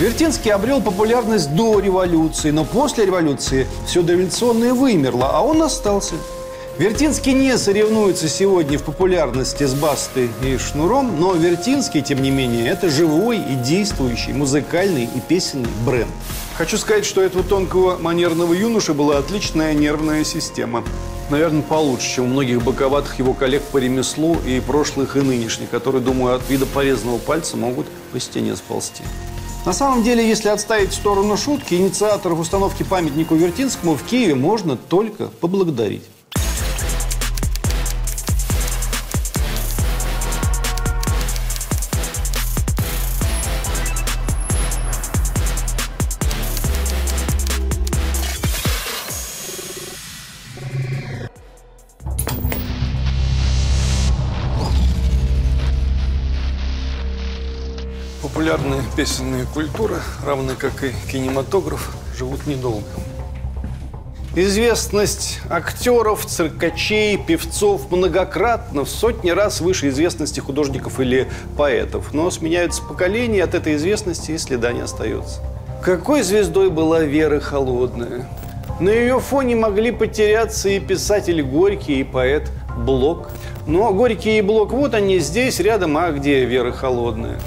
Вертинский обрел популярность до революции, но после революции все дореволюционное вымерло, а он остался. Вертинский не соревнуется сегодня в популярности с Бастой и Шнуром, но Вертинский, тем не менее, это живой и действующий музыкальный и песенный бренд. Хочу сказать, что этого тонкого манерного юноши была отличная нервная система. Наверное, получше, чем у многих боковатых его коллег по ремеслу и прошлых, и нынешних, которые, думаю, от вида порезанного пальца могут по стене сползти. На самом деле, если отставить в сторону шутки, инициаторов установки памятнику Вертинскому в Киеве можно только поблагодарить. Популярная песенная культура, равно как и кинематограф, живут недолго. Известность актеров, циркачей, певцов многократно, в сотни раз выше известности художников или поэтов. Но сменяются поколения, от этой известности и следа не остается. Какой звездой была Вера Холодная? На ее фоне могли потеряться и писатель Горький, и поэт Блок. Но Горький и Блок, вот они здесь, рядом, а где Вера Холодная?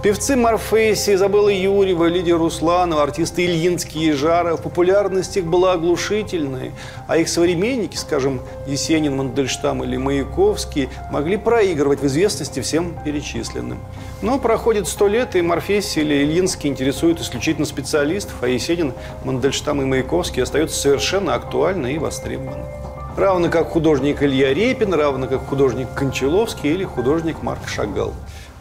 Певцы Морфеси, Изабелла Юрьева, Лидия Русланова, артисты Ильинский и Жаров. Популярность их была оглушительной, а их современники, скажем, Есенин, Мандельштам или Маяковский, могли проигрывать в известности всем перечисленным. Но проходит сто лет, и Морфеси или Ильинский интересуют исключительно специалистов, а Есенин, Мандельштам и Маяковский остаются совершенно актуальны и востребованы. Равно как художник Илья Репин, равно как художник Кончаловский или художник Марк Шагал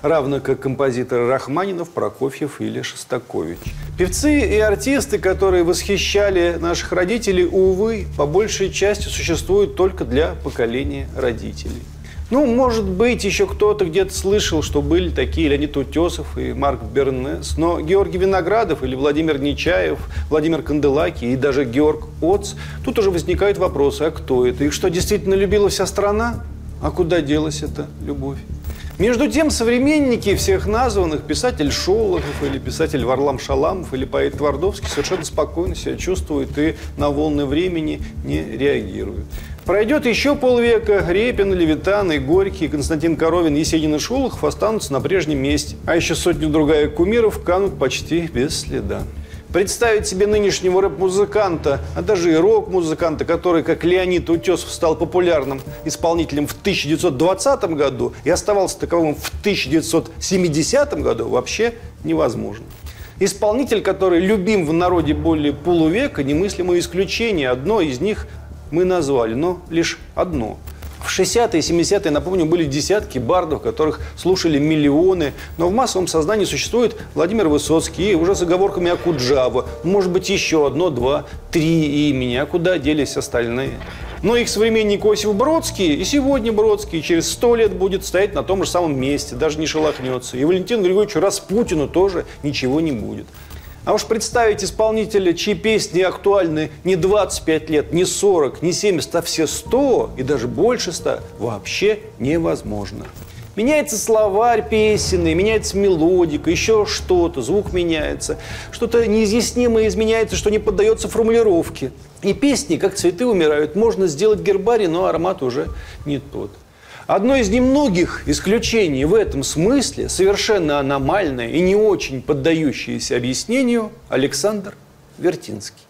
равно как композиторы Рахманинов, Прокофьев или Шостакович. Певцы и артисты, которые восхищали наших родителей, увы, по большей части существуют только для поколения родителей. Ну, может быть, еще кто-то где-то слышал, что были такие Леонид Утесов и Марк Бернес, но Георгий Виноградов или Владимир Нечаев, Владимир Канделаки и даже Георг Оц, тут уже возникают вопросы, а кто это? Их что, действительно любила вся страна? А куда делась эта любовь? Между тем, современники всех названных, писатель Шолохов или писатель Варлам Шаламов или поэт Твардовский совершенно спокойно себя чувствуют и на волны времени не реагируют. Пройдет еще полвека, Репин, Левитан и Горький, Константин Коровин, Есенин и Шолохов останутся на прежнем месте, а еще сотню-другая кумиров канут почти без следа. Представить себе нынешнего рэп-музыканта, а даже и рок-музыканта, который, как Леонид Утесов, стал популярным исполнителем в 1920 году и оставался таковым в 1970 году, вообще невозможно. Исполнитель, который любим в народе более полувека, немыслимое исключение. Одно из них мы назвали, но лишь одно – в 60-е и 70-е, напомню, были десятки бардов, которых слушали миллионы. Но в массовом сознании существует Владимир Высоцкий и уже с оговорками Акуджава. Может быть, еще одно, два, три имени. А куда делись остальные? Но их современник Осип Бродский и сегодня Бродский через сто лет будет стоять на том же самом месте, даже не шелохнется. И Валентину Григорьевичу Распутину тоже ничего не будет. А уж представить исполнителя, чьи песни актуальны не 25 лет, не 40, не 70, а все 100 и даже больше 100 вообще невозможно. Меняется словарь песенный, меняется мелодика, еще что-то, звук меняется. Что-то неизъяснимое изменяется, что не поддается формулировке. И песни, как цветы, умирают. Можно сделать гербарий, но аромат уже не тот. Одно из немногих исключений в этом смысле, совершенно аномальное и не очень поддающееся объяснению, Александр Вертинский.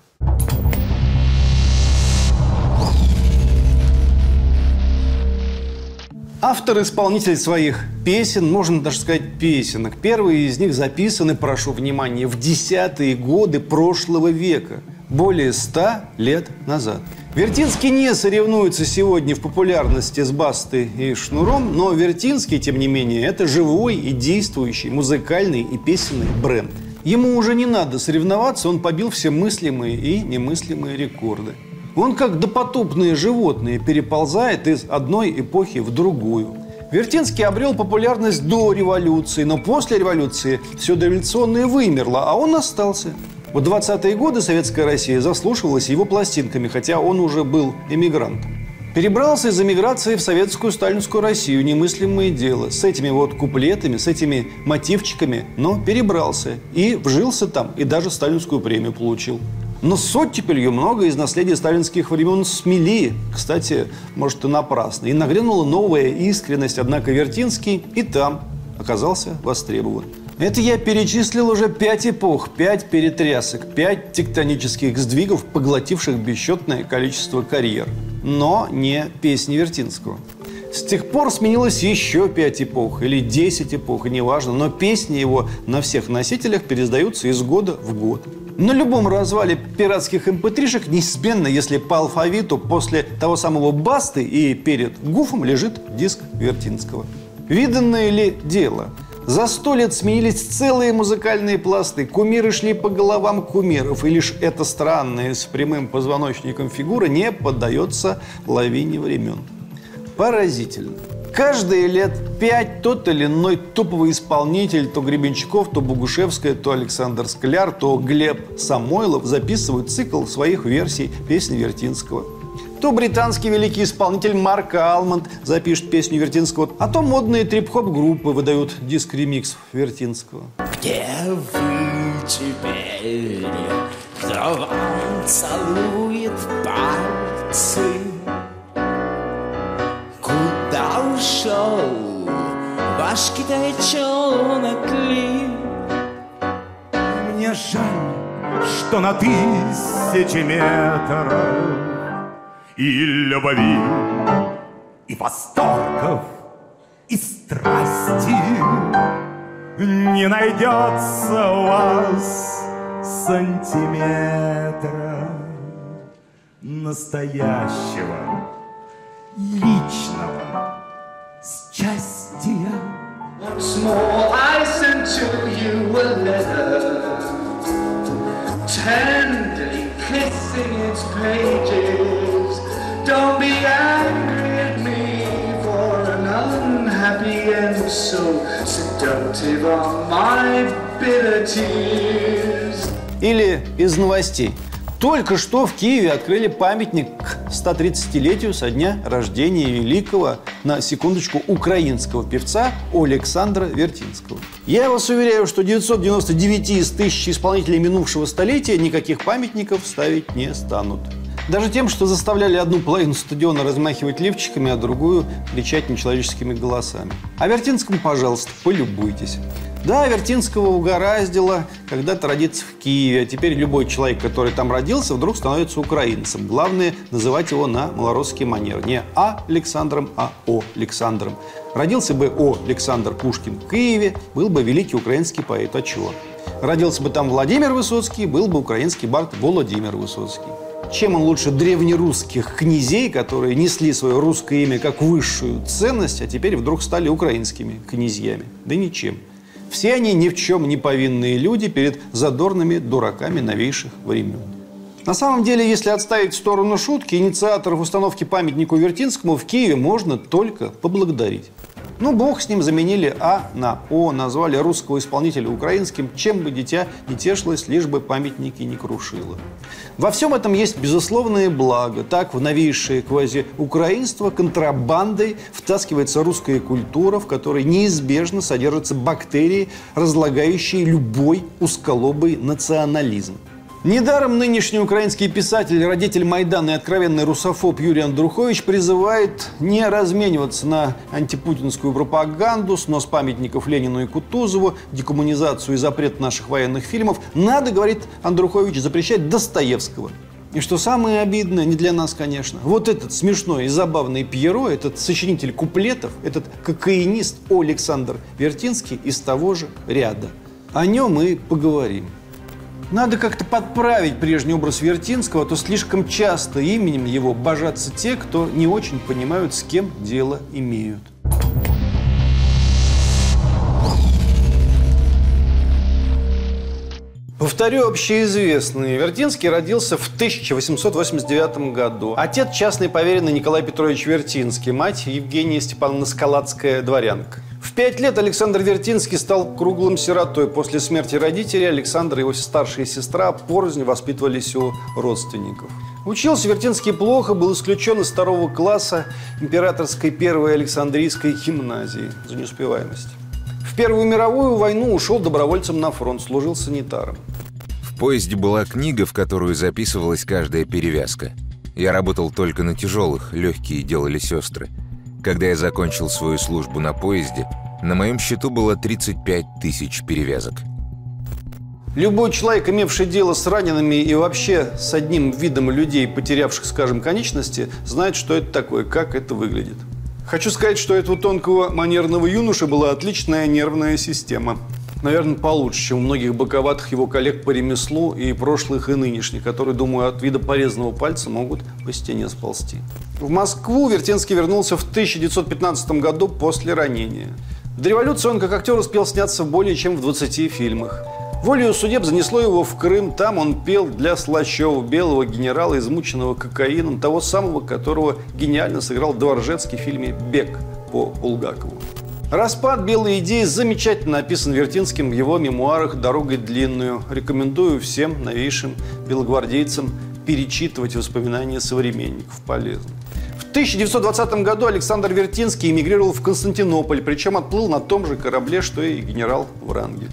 Автор-исполнитель своих песен, можно даже сказать песенок. Первые из них записаны, прошу внимания, в десятые годы прошлого века, более ста лет назад. Вертинский не соревнуется сегодня в популярности с Бастой и Шнуром, но Вертинский, тем не менее, это живой и действующий музыкальный и песенный бренд. Ему уже не надо соревноваться, он побил все мыслимые и немыслимые рекорды. Он как допотопные животные переползает из одной эпохи в другую. Вертинский обрел популярность до революции, но после революции все дореволюционное вымерло, а он остался. В 20-е годы Советская Россия заслушивалась его пластинками, хотя он уже был эмигрантом. Перебрался из эмиграции в советскую сталинскую Россию. Немыслимое дело. С этими вот куплетами, с этими мотивчиками, но перебрался. И вжился там, и даже сталинскую премию получил. Но с оттепелью много из наследия сталинских времен смели. Кстати, может и напрасно. И нагрянула новая искренность, однако Вертинский и там оказался востребован. Это я перечислил уже пять эпох, пять перетрясок, пять тектонических сдвигов, поглотивших бесчетное количество карьер. Но не песни Вертинского. С тех пор сменилось еще пять эпох или десять эпох, неважно, но песни его на всех носителях пересдаются из года в год. На любом развале пиратских mp3-шек эм неизменно, если по алфавиту, после того самого басты и перед гуфом лежит диск Вертинского. Виданное ли дело – за сто лет сменились целые музыкальные пласты. Кумиры шли по головам кумиров. И лишь эта странная с прямым позвоночником фигура не поддается лавине времен. Поразительно. Каждые лет пять тот или иной топовый исполнитель, то Гребенщиков, то Богушевская, то Александр Скляр, то Глеб Самойлов записывают цикл своих версий песни Вертинского – то британский великий исполнитель Марк Алмонд запишет песню Вертинского, а то модные трип-хоп группы выдают диск-ремикс Вертинского. Где вы теперь? Кто вам целует пальцы? Куда ушел ваш китайчонок Ли? Мне жаль, что на тысячи метров и любви, и восторгов, и страсти Не найдется у вас сантиметра Настоящего, личного счастья. Once more I send to you a letter Tenderly kissing its pages Don't be angry at me for an unhappy end so seductive are my bitter tears. Или из новостей. Только что в Киеве открыли памятник к 130-летию со дня рождения великого, на секундочку, украинского певца Александра Вертинского. Я вас уверяю, что 999 из тысячи исполнителей минувшего столетия никаких памятников ставить не станут. Даже тем, что заставляли одну половину стадиона размахивать лифчиками, а другую кричать нечеловеческими голосами. А Вертинскому, пожалуйста, полюбуйтесь. Да, Вертинского угораздило когда-то родиться в Киеве, а теперь любой человек, который там родился, вдруг становится украинцем. Главное – называть его на малорусский манер. Не А Александром, а О Александром. Родился бы О Александр Пушкин в Киеве, был бы великий украинский поэт. А чего? Родился бы там Владимир Высоцкий, был бы украинский бард Владимир Высоцкий. Чем он лучше древнерусских князей, которые несли свое русское имя как высшую ценность, а теперь вдруг стали украинскими князьями? Да ничем. Все они ни в чем не повинные люди перед задорными дураками новейших времен. На самом деле, если отставить в сторону шутки, инициаторов установки памятнику Вертинскому в Киеве можно только поблагодарить. Ну, бог с ним, заменили А на О, назвали русского исполнителя украинским, чем бы дитя не тешилось, лишь бы памятники не крушило. Во всем этом есть безусловное благо. Так в новейшее квази-украинство контрабандой втаскивается русская культура, в которой неизбежно содержатся бактерии, разлагающие любой узколобый национализм. Недаром нынешний украинский писатель, родитель Майдана и откровенный русофоб Юрий Андрухович призывает не размениваться на антипутинскую пропаганду, снос памятников Ленину и Кутузову, декоммунизацию и запрет наших военных фильмов. Надо, говорит Андрухович, запрещать Достоевского. И что самое обидное, не для нас, конечно, вот этот смешной и забавный Пьеро, этот сочинитель куплетов, этот кокаинист Александр Вертинский из того же ряда. О нем мы поговорим. Надо как-то подправить прежний образ Вертинского, а то слишком часто именем его божатся те, кто не очень понимают, с кем дело имеют. Повторю общеизвестный. Вертинский родился в 1889 году. Отец – частный поверенный Николай Петрович Вертинский, мать Евгения Степановна Скалацкая, дворянка. Пять лет Александр Вертинский стал круглым сиротой. После смерти родителей Александр и его старшая сестра порознь воспитывались у родственников. Учился Вертинский плохо, был исключен из второго класса императорской первой Александрийской гимназии за неуспеваемость. В Первую мировую войну ушел добровольцем на фронт, служил санитаром. В поезде была книга, в которую записывалась каждая перевязка. Я работал только на тяжелых, легкие делали сестры. Когда я закончил свою службу на поезде, на моем счету было 35 тысяч перевязок. Любой человек, имевший дело с ранеными и вообще с одним видом людей, потерявших, скажем, конечности, знает, что это такое, как это выглядит. Хочу сказать, что у этого тонкого манерного юноши была отличная нервная система. Наверное, получше, чем у многих боковатых его коллег по ремеслу и прошлых, и нынешних, которые, думаю, от вида порезанного пальца могут по стене сползти. В Москву Вертинский вернулся в 1915 году после ранения. До революции он как актер успел сняться более чем в 20 фильмах. Волею судеб занесло его в Крым. Там он пел для Слащева, белого генерала, измученного кокаином, того самого, которого гениально сыграл Дворжецкий в фильме «Бег» по Булгакову. Распад белой идеи замечательно описан Вертинским в его мемуарах «Дорогой длинную». Рекомендую всем новейшим белогвардейцам перечитывать воспоминания современников. Полезно. В 1920 году Александр Вертинский эмигрировал в Константинополь, причем отплыл на том же корабле, что и генерал Врангель.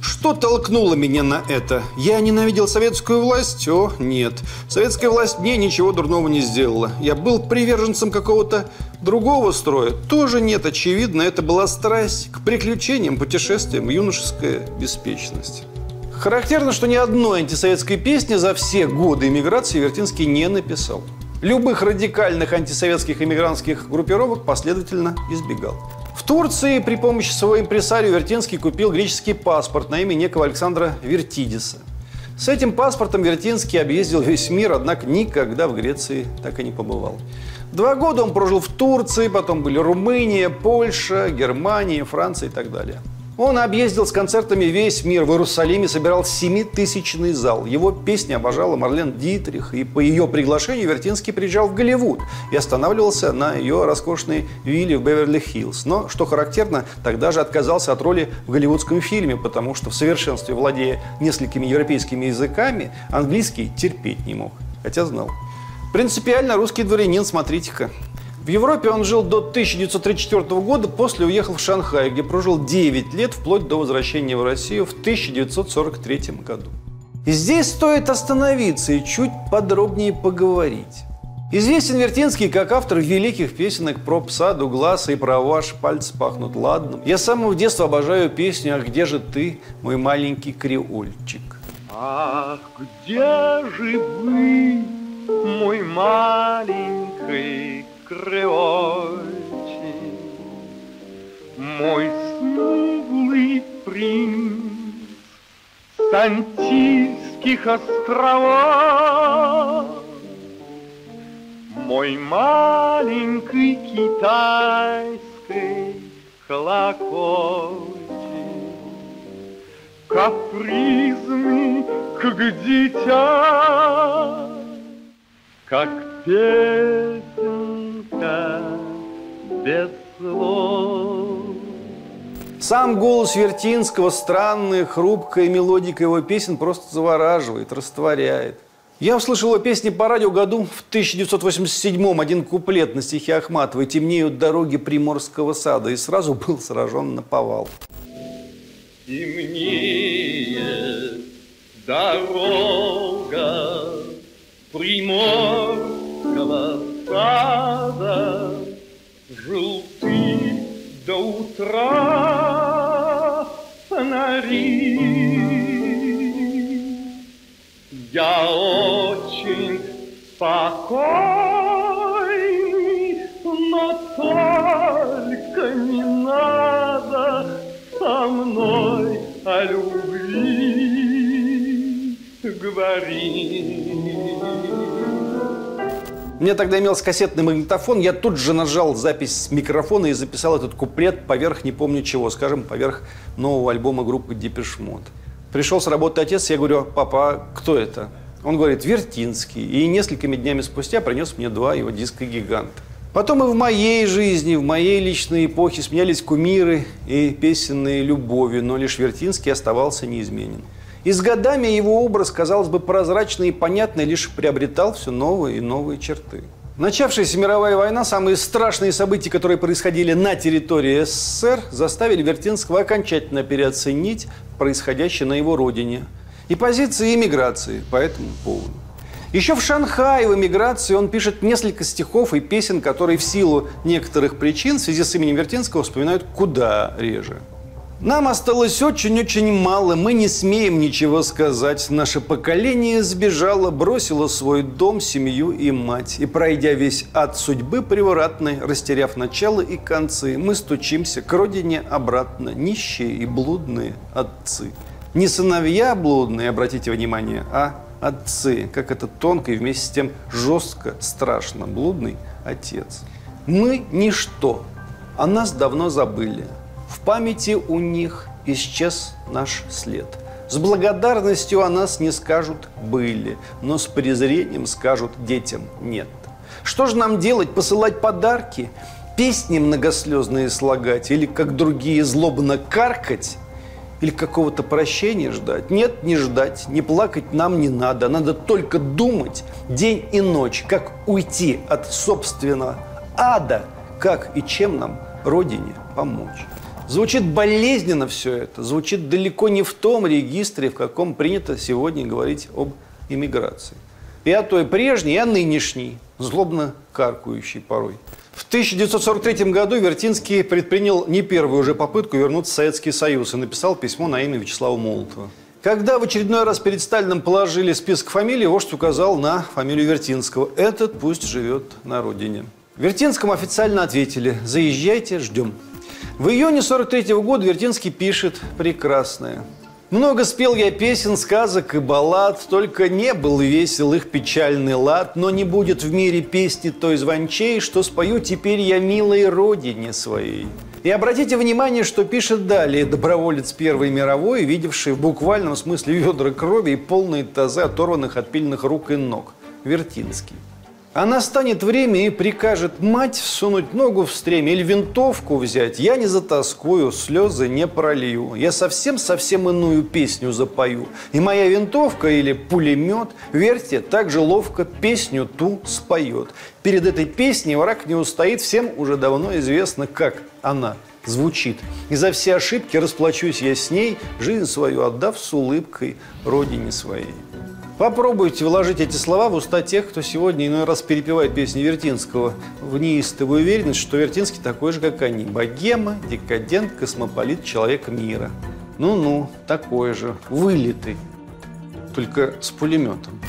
Что толкнуло меня на это? Я ненавидел советскую власть? О, нет. Советская власть мне ничего дурного не сделала. Я был приверженцем какого-то другого строя? Тоже нет. Очевидно, это была страсть к приключениям, путешествиям, юношеская беспечность. Характерно, что ни одной антисоветской песни за все годы эмиграции Вертинский не написал. Любых радикальных антисоветских эмигрантских группировок последовательно избегал. В Турции при помощи своего импресарио Вертинский купил греческий паспорт на имя некого Александра Вертидиса. С этим паспортом Вертинский объездил весь мир, однако никогда в Греции так и не побывал. Два года он прожил в Турции, потом были Румыния, Польша, Германия, Франция и так далее. Он объездил с концертами весь мир. В Иерусалиме собирал семитысячный зал. Его песни обожала Марлен Дитрих. И по ее приглашению Вертинский приезжал в Голливуд и останавливался на ее роскошной вилле в Беверли-Хиллз. Но, что характерно, тогда же отказался от роли в голливудском фильме, потому что в совершенстве владея несколькими европейскими языками, английский терпеть не мог. Хотя знал. Принципиально русский дворянин, смотрите-ка. В Европе он жил до 1934 года, после уехал в Шанхай, где прожил 9 лет, вплоть до возвращения в Россию в 1943 году. И здесь стоит остановиться и чуть подробнее поговорить. Известен Вертинский как автор великих песенок про пса Дугласа и про ваш пальцы пахнут ладным. Я с самого детства обожаю песню «Ах, где же ты, мой маленький креольчик?» Ах, где же вы, мой маленький креольчик, мой смуглый принц с островов, мой маленький китайский колокольчик, капризный, как дитя, как песенка без слов. Сам голос Вертинского, странная, хрупкая мелодика его песен просто завораживает, растворяет. Я услышал его песни по радио году в 1987-м, один куплет на стихе Ахматовой «Темнеют дороги Приморского сада» и сразу был сражен на повал. Темнее дорога Приморского сада Желты до утра фонари Я очень спокойный, но только не надо со мной о любви говорить. У меня тогда имелся кассетный магнитофон, я тут же нажал запись с микрофона и записал этот куплет поверх не помню чего, скажем, поверх нового альбома группы Depeche Mode. Пришел с работы отец, я говорю, папа, кто это? Он говорит, Вертинский. И несколькими днями спустя принес мне два его диска «Гиганта». Потом и в моей жизни, в моей личной эпохе сменялись кумиры и песенные любови, но лишь Вертинский оставался неизменен. И с годами его образ, казалось бы, прозрачный и понятный, лишь приобретал все новые и новые черты. Начавшаяся мировая война, самые страшные события, которые происходили на территории СССР, заставили Вертинского окончательно переоценить происходящее на его родине и позиции иммиграции по этому поводу. Еще в Шанхае в эмиграции он пишет несколько стихов и песен, которые в силу некоторых причин в связи с именем Вертинского вспоминают куда реже. Нам осталось очень-очень мало, мы не смеем ничего сказать. Наше поколение сбежало, бросило свой дом, семью и мать. И пройдя весь ад судьбы превратной, растеряв начало и концы, мы стучимся к родине обратно, нищие и блудные отцы. Не сыновья блудные, обратите внимание, а отцы, как это тонко и вместе с тем жестко, страшно блудный отец. Мы ничто, о нас давно забыли. В памяти у них исчез наш след. С благодарностью о нас не скажут «были», но с презрением скажут детям «нет». Что же нам делать? Посылать подарки? Песни многослезные слагать? Или, как другие, злобно каркать? или какого-то прощения ждать. Нет, не ждать, не плакать нам не надо. Надо только думать день и ночь, как уйти от собственного ада, как и чем нам Родине помочь. Звучит болезненно все это, звучит далеко не в том регистре, в каком принято сегодня говорить об иммиграции. О той прежней, и о нынешней, злобно каркающей порой. В 1943 году Вертинский предпринял не первую уже попытку вернуться в Советский Союз и написал письмо на имя Вячеслава Молотова. Когда в очередной раз перед Сталином положили список фамилий, вождь указал на фамилию Вертинского. Этот пусть живет на родине. Вертинскому официально ответили «Заезжайте, ждем». В июне 43 года Вертинский пишет прекрасное – много спел я песен, сказок и баллад, только не был весел их печальный лад, но не будет в мире песни той звончей, что спою теперь я милой родине своей. И обратите внимание, что пишет далее доброволец Первой мировой, видевший в буквальном смысле ведра крови и полные тазы оторванных от пильных рук и ног. Вертинский. А настанет время и прикажет мать всунуть ногу в стремя или винтовку взять. Я не затаскую, слезы не пролью. Я совсем-совсем иную песню запою. И моя винтовка или пулемет, верьте, так же ловко песню ту споет. Перед этой песней враг не устоит, всем уже давно известно, как она звучит. И за все ошибки расплачусь я с ней, жизнь свою отдав с улыбкой родине своей. Попробуйте вложить эти слова в уста тех, кто сегодня иной раз перепевает песни Вертинского в неистовую уверенность, что Вертинский такой же, как они. Богема, декадент, космополит, человек мира. Ну-ну, такой же, вылитый, только с пулеметом.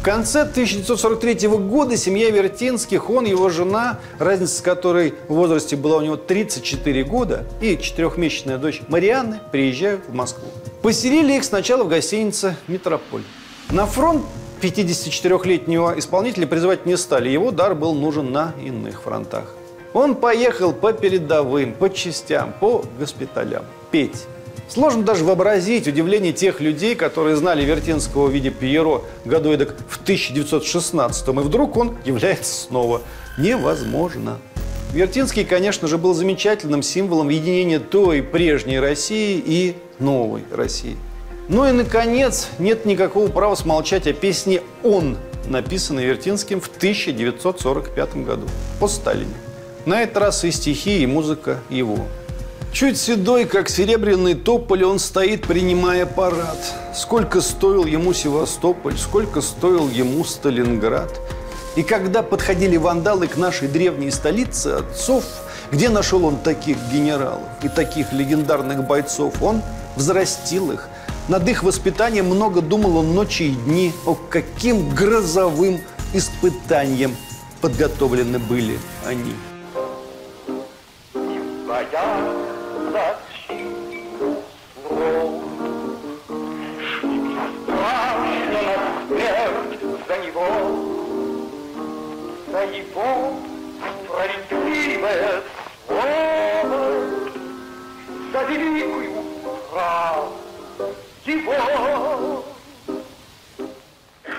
В конце 1943 года семья Вертинских, он, его жена, разница с которой в возрасте была у него 34 года, и четырехмесячная дочь Марианны приезжают в Москву. Поселили их сначала в гостинице «Метрополь». На фронт 54-летнего исполнителя призывать не стали, его дар был нужен на иных фронтах. Он поехал по передовым, по частям, по госпиталям петь. Сложно даже вообразить удивление тех людей, которые знали Вертинского в виде Пьеро году эдак в 1916 и вдруг он является снова. Невозможно. Вертинский, конечно же, был замечательным символом единения той прежней России и новой России. Ну и, наконец, нет никакого права смолчать о песне «Он», написанной Вертинским в 1945 году, по Сталине. На этот раз и стихи, и музыка его – Чуть седой, как серебряный тополь, он стоит, принимая парад. Сколько стоил ему Севастополь, сколько стоил ему Сталинград. И когда подходили вандалы к нашей древней столице отцов, где нашел он таких генералов и таких легендарных бойцов, он взрастил их. Над их воспитанием много думал он ночи и дни, о каким грозовым испытанием подготовлены были они. Твоя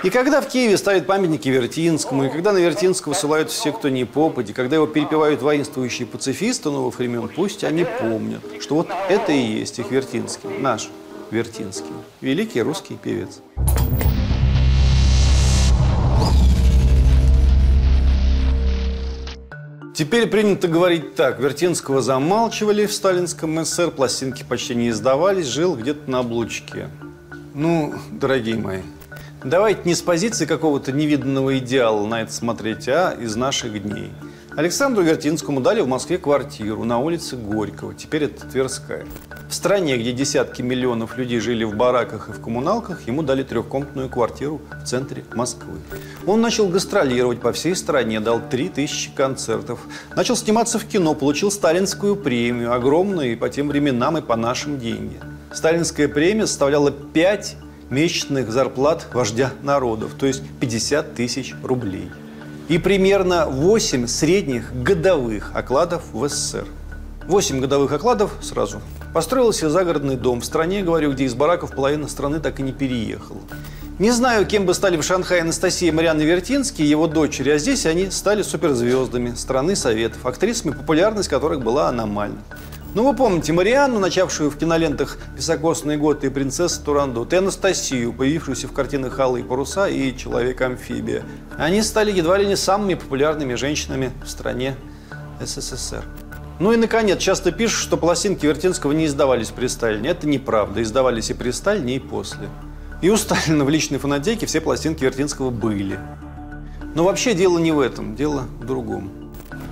И когда в Киеве ставят памятники Вертинскому, и когда на Вертинского ссылают все, кто не попадет, и когда его перепевают воинствующие пацифисты новых времен, пусть они помнят, что вот это и есть их Вертинский, наш Вертинский, великий русский певец. Теперь принято говорить так. Вертинского замалчивали в сталинском СССР, пластинки почти не издавались, жил где-то на облучке. Ну, дорогие мои, давайте не с позиции какого-то невиданного идеала на это смотреть, а из наших дней. Александру Вертинскому дали в Москве квартиру на улице Горького, теперь это Тверская. В стране, где десятки миллионов людей жили в бараках и в коммуналках, ему дали трехкомнатную квартиру в центре Москвы. Он начал гастролировать по всей стране, дал 3000 концертов. Начал сниматься в кино, получил сталинскую премию, огромную и по тем временам, и по нашим деньги. Сталинская премия составляла 5 месячных зарплат вождя народов, то есть 50 тысяч рублей и примерно 8 средних годовых окладов в СССР. 8 годовых окладов сразу. Построил себе загородный дом в стране, говорю, где из бараков половина страны так и не переехала. Не знаю, кем бы стали в Шанхае Анастасия и Марианна Вертинские, его дочери, а здесь они стали суперзвездами страны Советов, актрисами, популярность которых была аномальна. Ну, вы помните Марианну, начавшую в кинолентах «Високосные годы» и «Принцесса Турандот», и Анастасию, появившуюся в картинах «Алые паруса» и «Человек-амфибия». Они стали едва ли не самыми популярными женщинами в стране СССР. Ну и, наконец, часто пишут, что пластинки Вертинского не издавались при Сталине. Это неправда. Издавались и при Сталине, и после. И у Сталина в личной фонотеке все пластинки Вертинского были. Но вообще дело не в этом, дело в другом.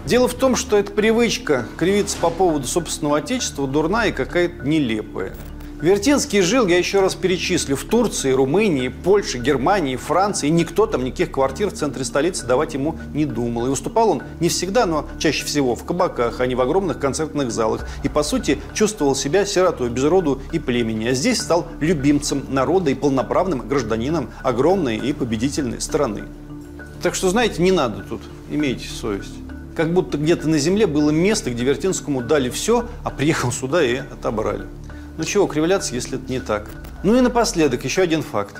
Дело в том, что эта привычка кривиться по поводу собственного отечества дурная и какая-то нелепая. Вертинский жил, я еще раз перечислю, в Турции, Румынии, Польше, Германии, Франции. И никто там никаких квартир в центре столицы давать ему не думал. И выступал он не всегда, но чаще всего в кабаках, а не в огромных концертных залах. И, по сути, чувствовал себя сиротой, без роду и племени. А здесь стал любимцем народа и полноправным гражданином огромной и победительной страны. Так что, знаете, не надо тут, имейте совесть как будто где-то на земле было место, где Вертинскому дали все, а приехал сюда и отобрали. Ну чего кривляться, если это не так? Ну и напоследок еще один факт.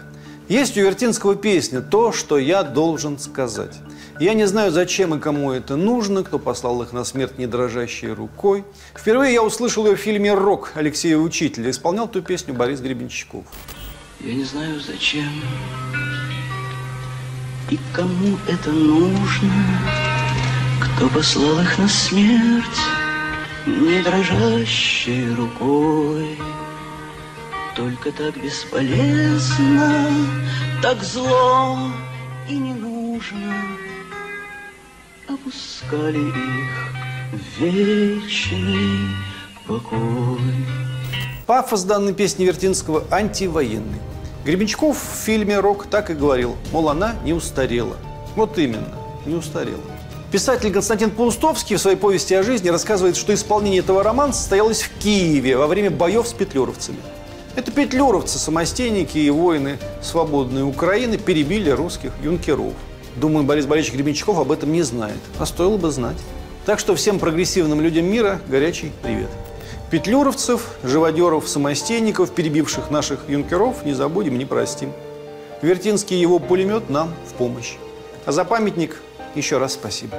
Есть у Вертинского песня «То, что я должен сказать». Я не знаю, зачем и кому это нужно, кто послал их на смерть не дрожащей рукой. Впервые я услышал ее в фильме «Рок» Алексея Учителя. Исполнял ту песню Борис Гребенщиков. Я не знаю, зачем и кому это нужно. Кто послал их на смерть не дрожащей рукой? Только так бесполезно, так зло и не нужно Опускали их в вечный покой. Пафос данной песни Вертинского антивоенный. Гребенщиков в фильме «Рок» так и говорил, мол, она не устарела. Вот именно, не устарела. Писатель Константин Паустовский в своей повести о жизни рассказывает, что исполнение этого романа состоялось в Киеве во время боев с петлюровцами. Это петлюровцы, самостейники и воины свободной Украины перебили русских юнкеров. Думаю, Борис Борисович Гребенщиков об этом не знает, а стоило бы знать. Так что всем прогрессивным людям мира горячий привет. Петлюровцев, живодеров, самостейников, перебивших наших юнкеров, не забудем, не простим. Вертинский его пулемет нам в помощь. А за памятник еще раз спасибо.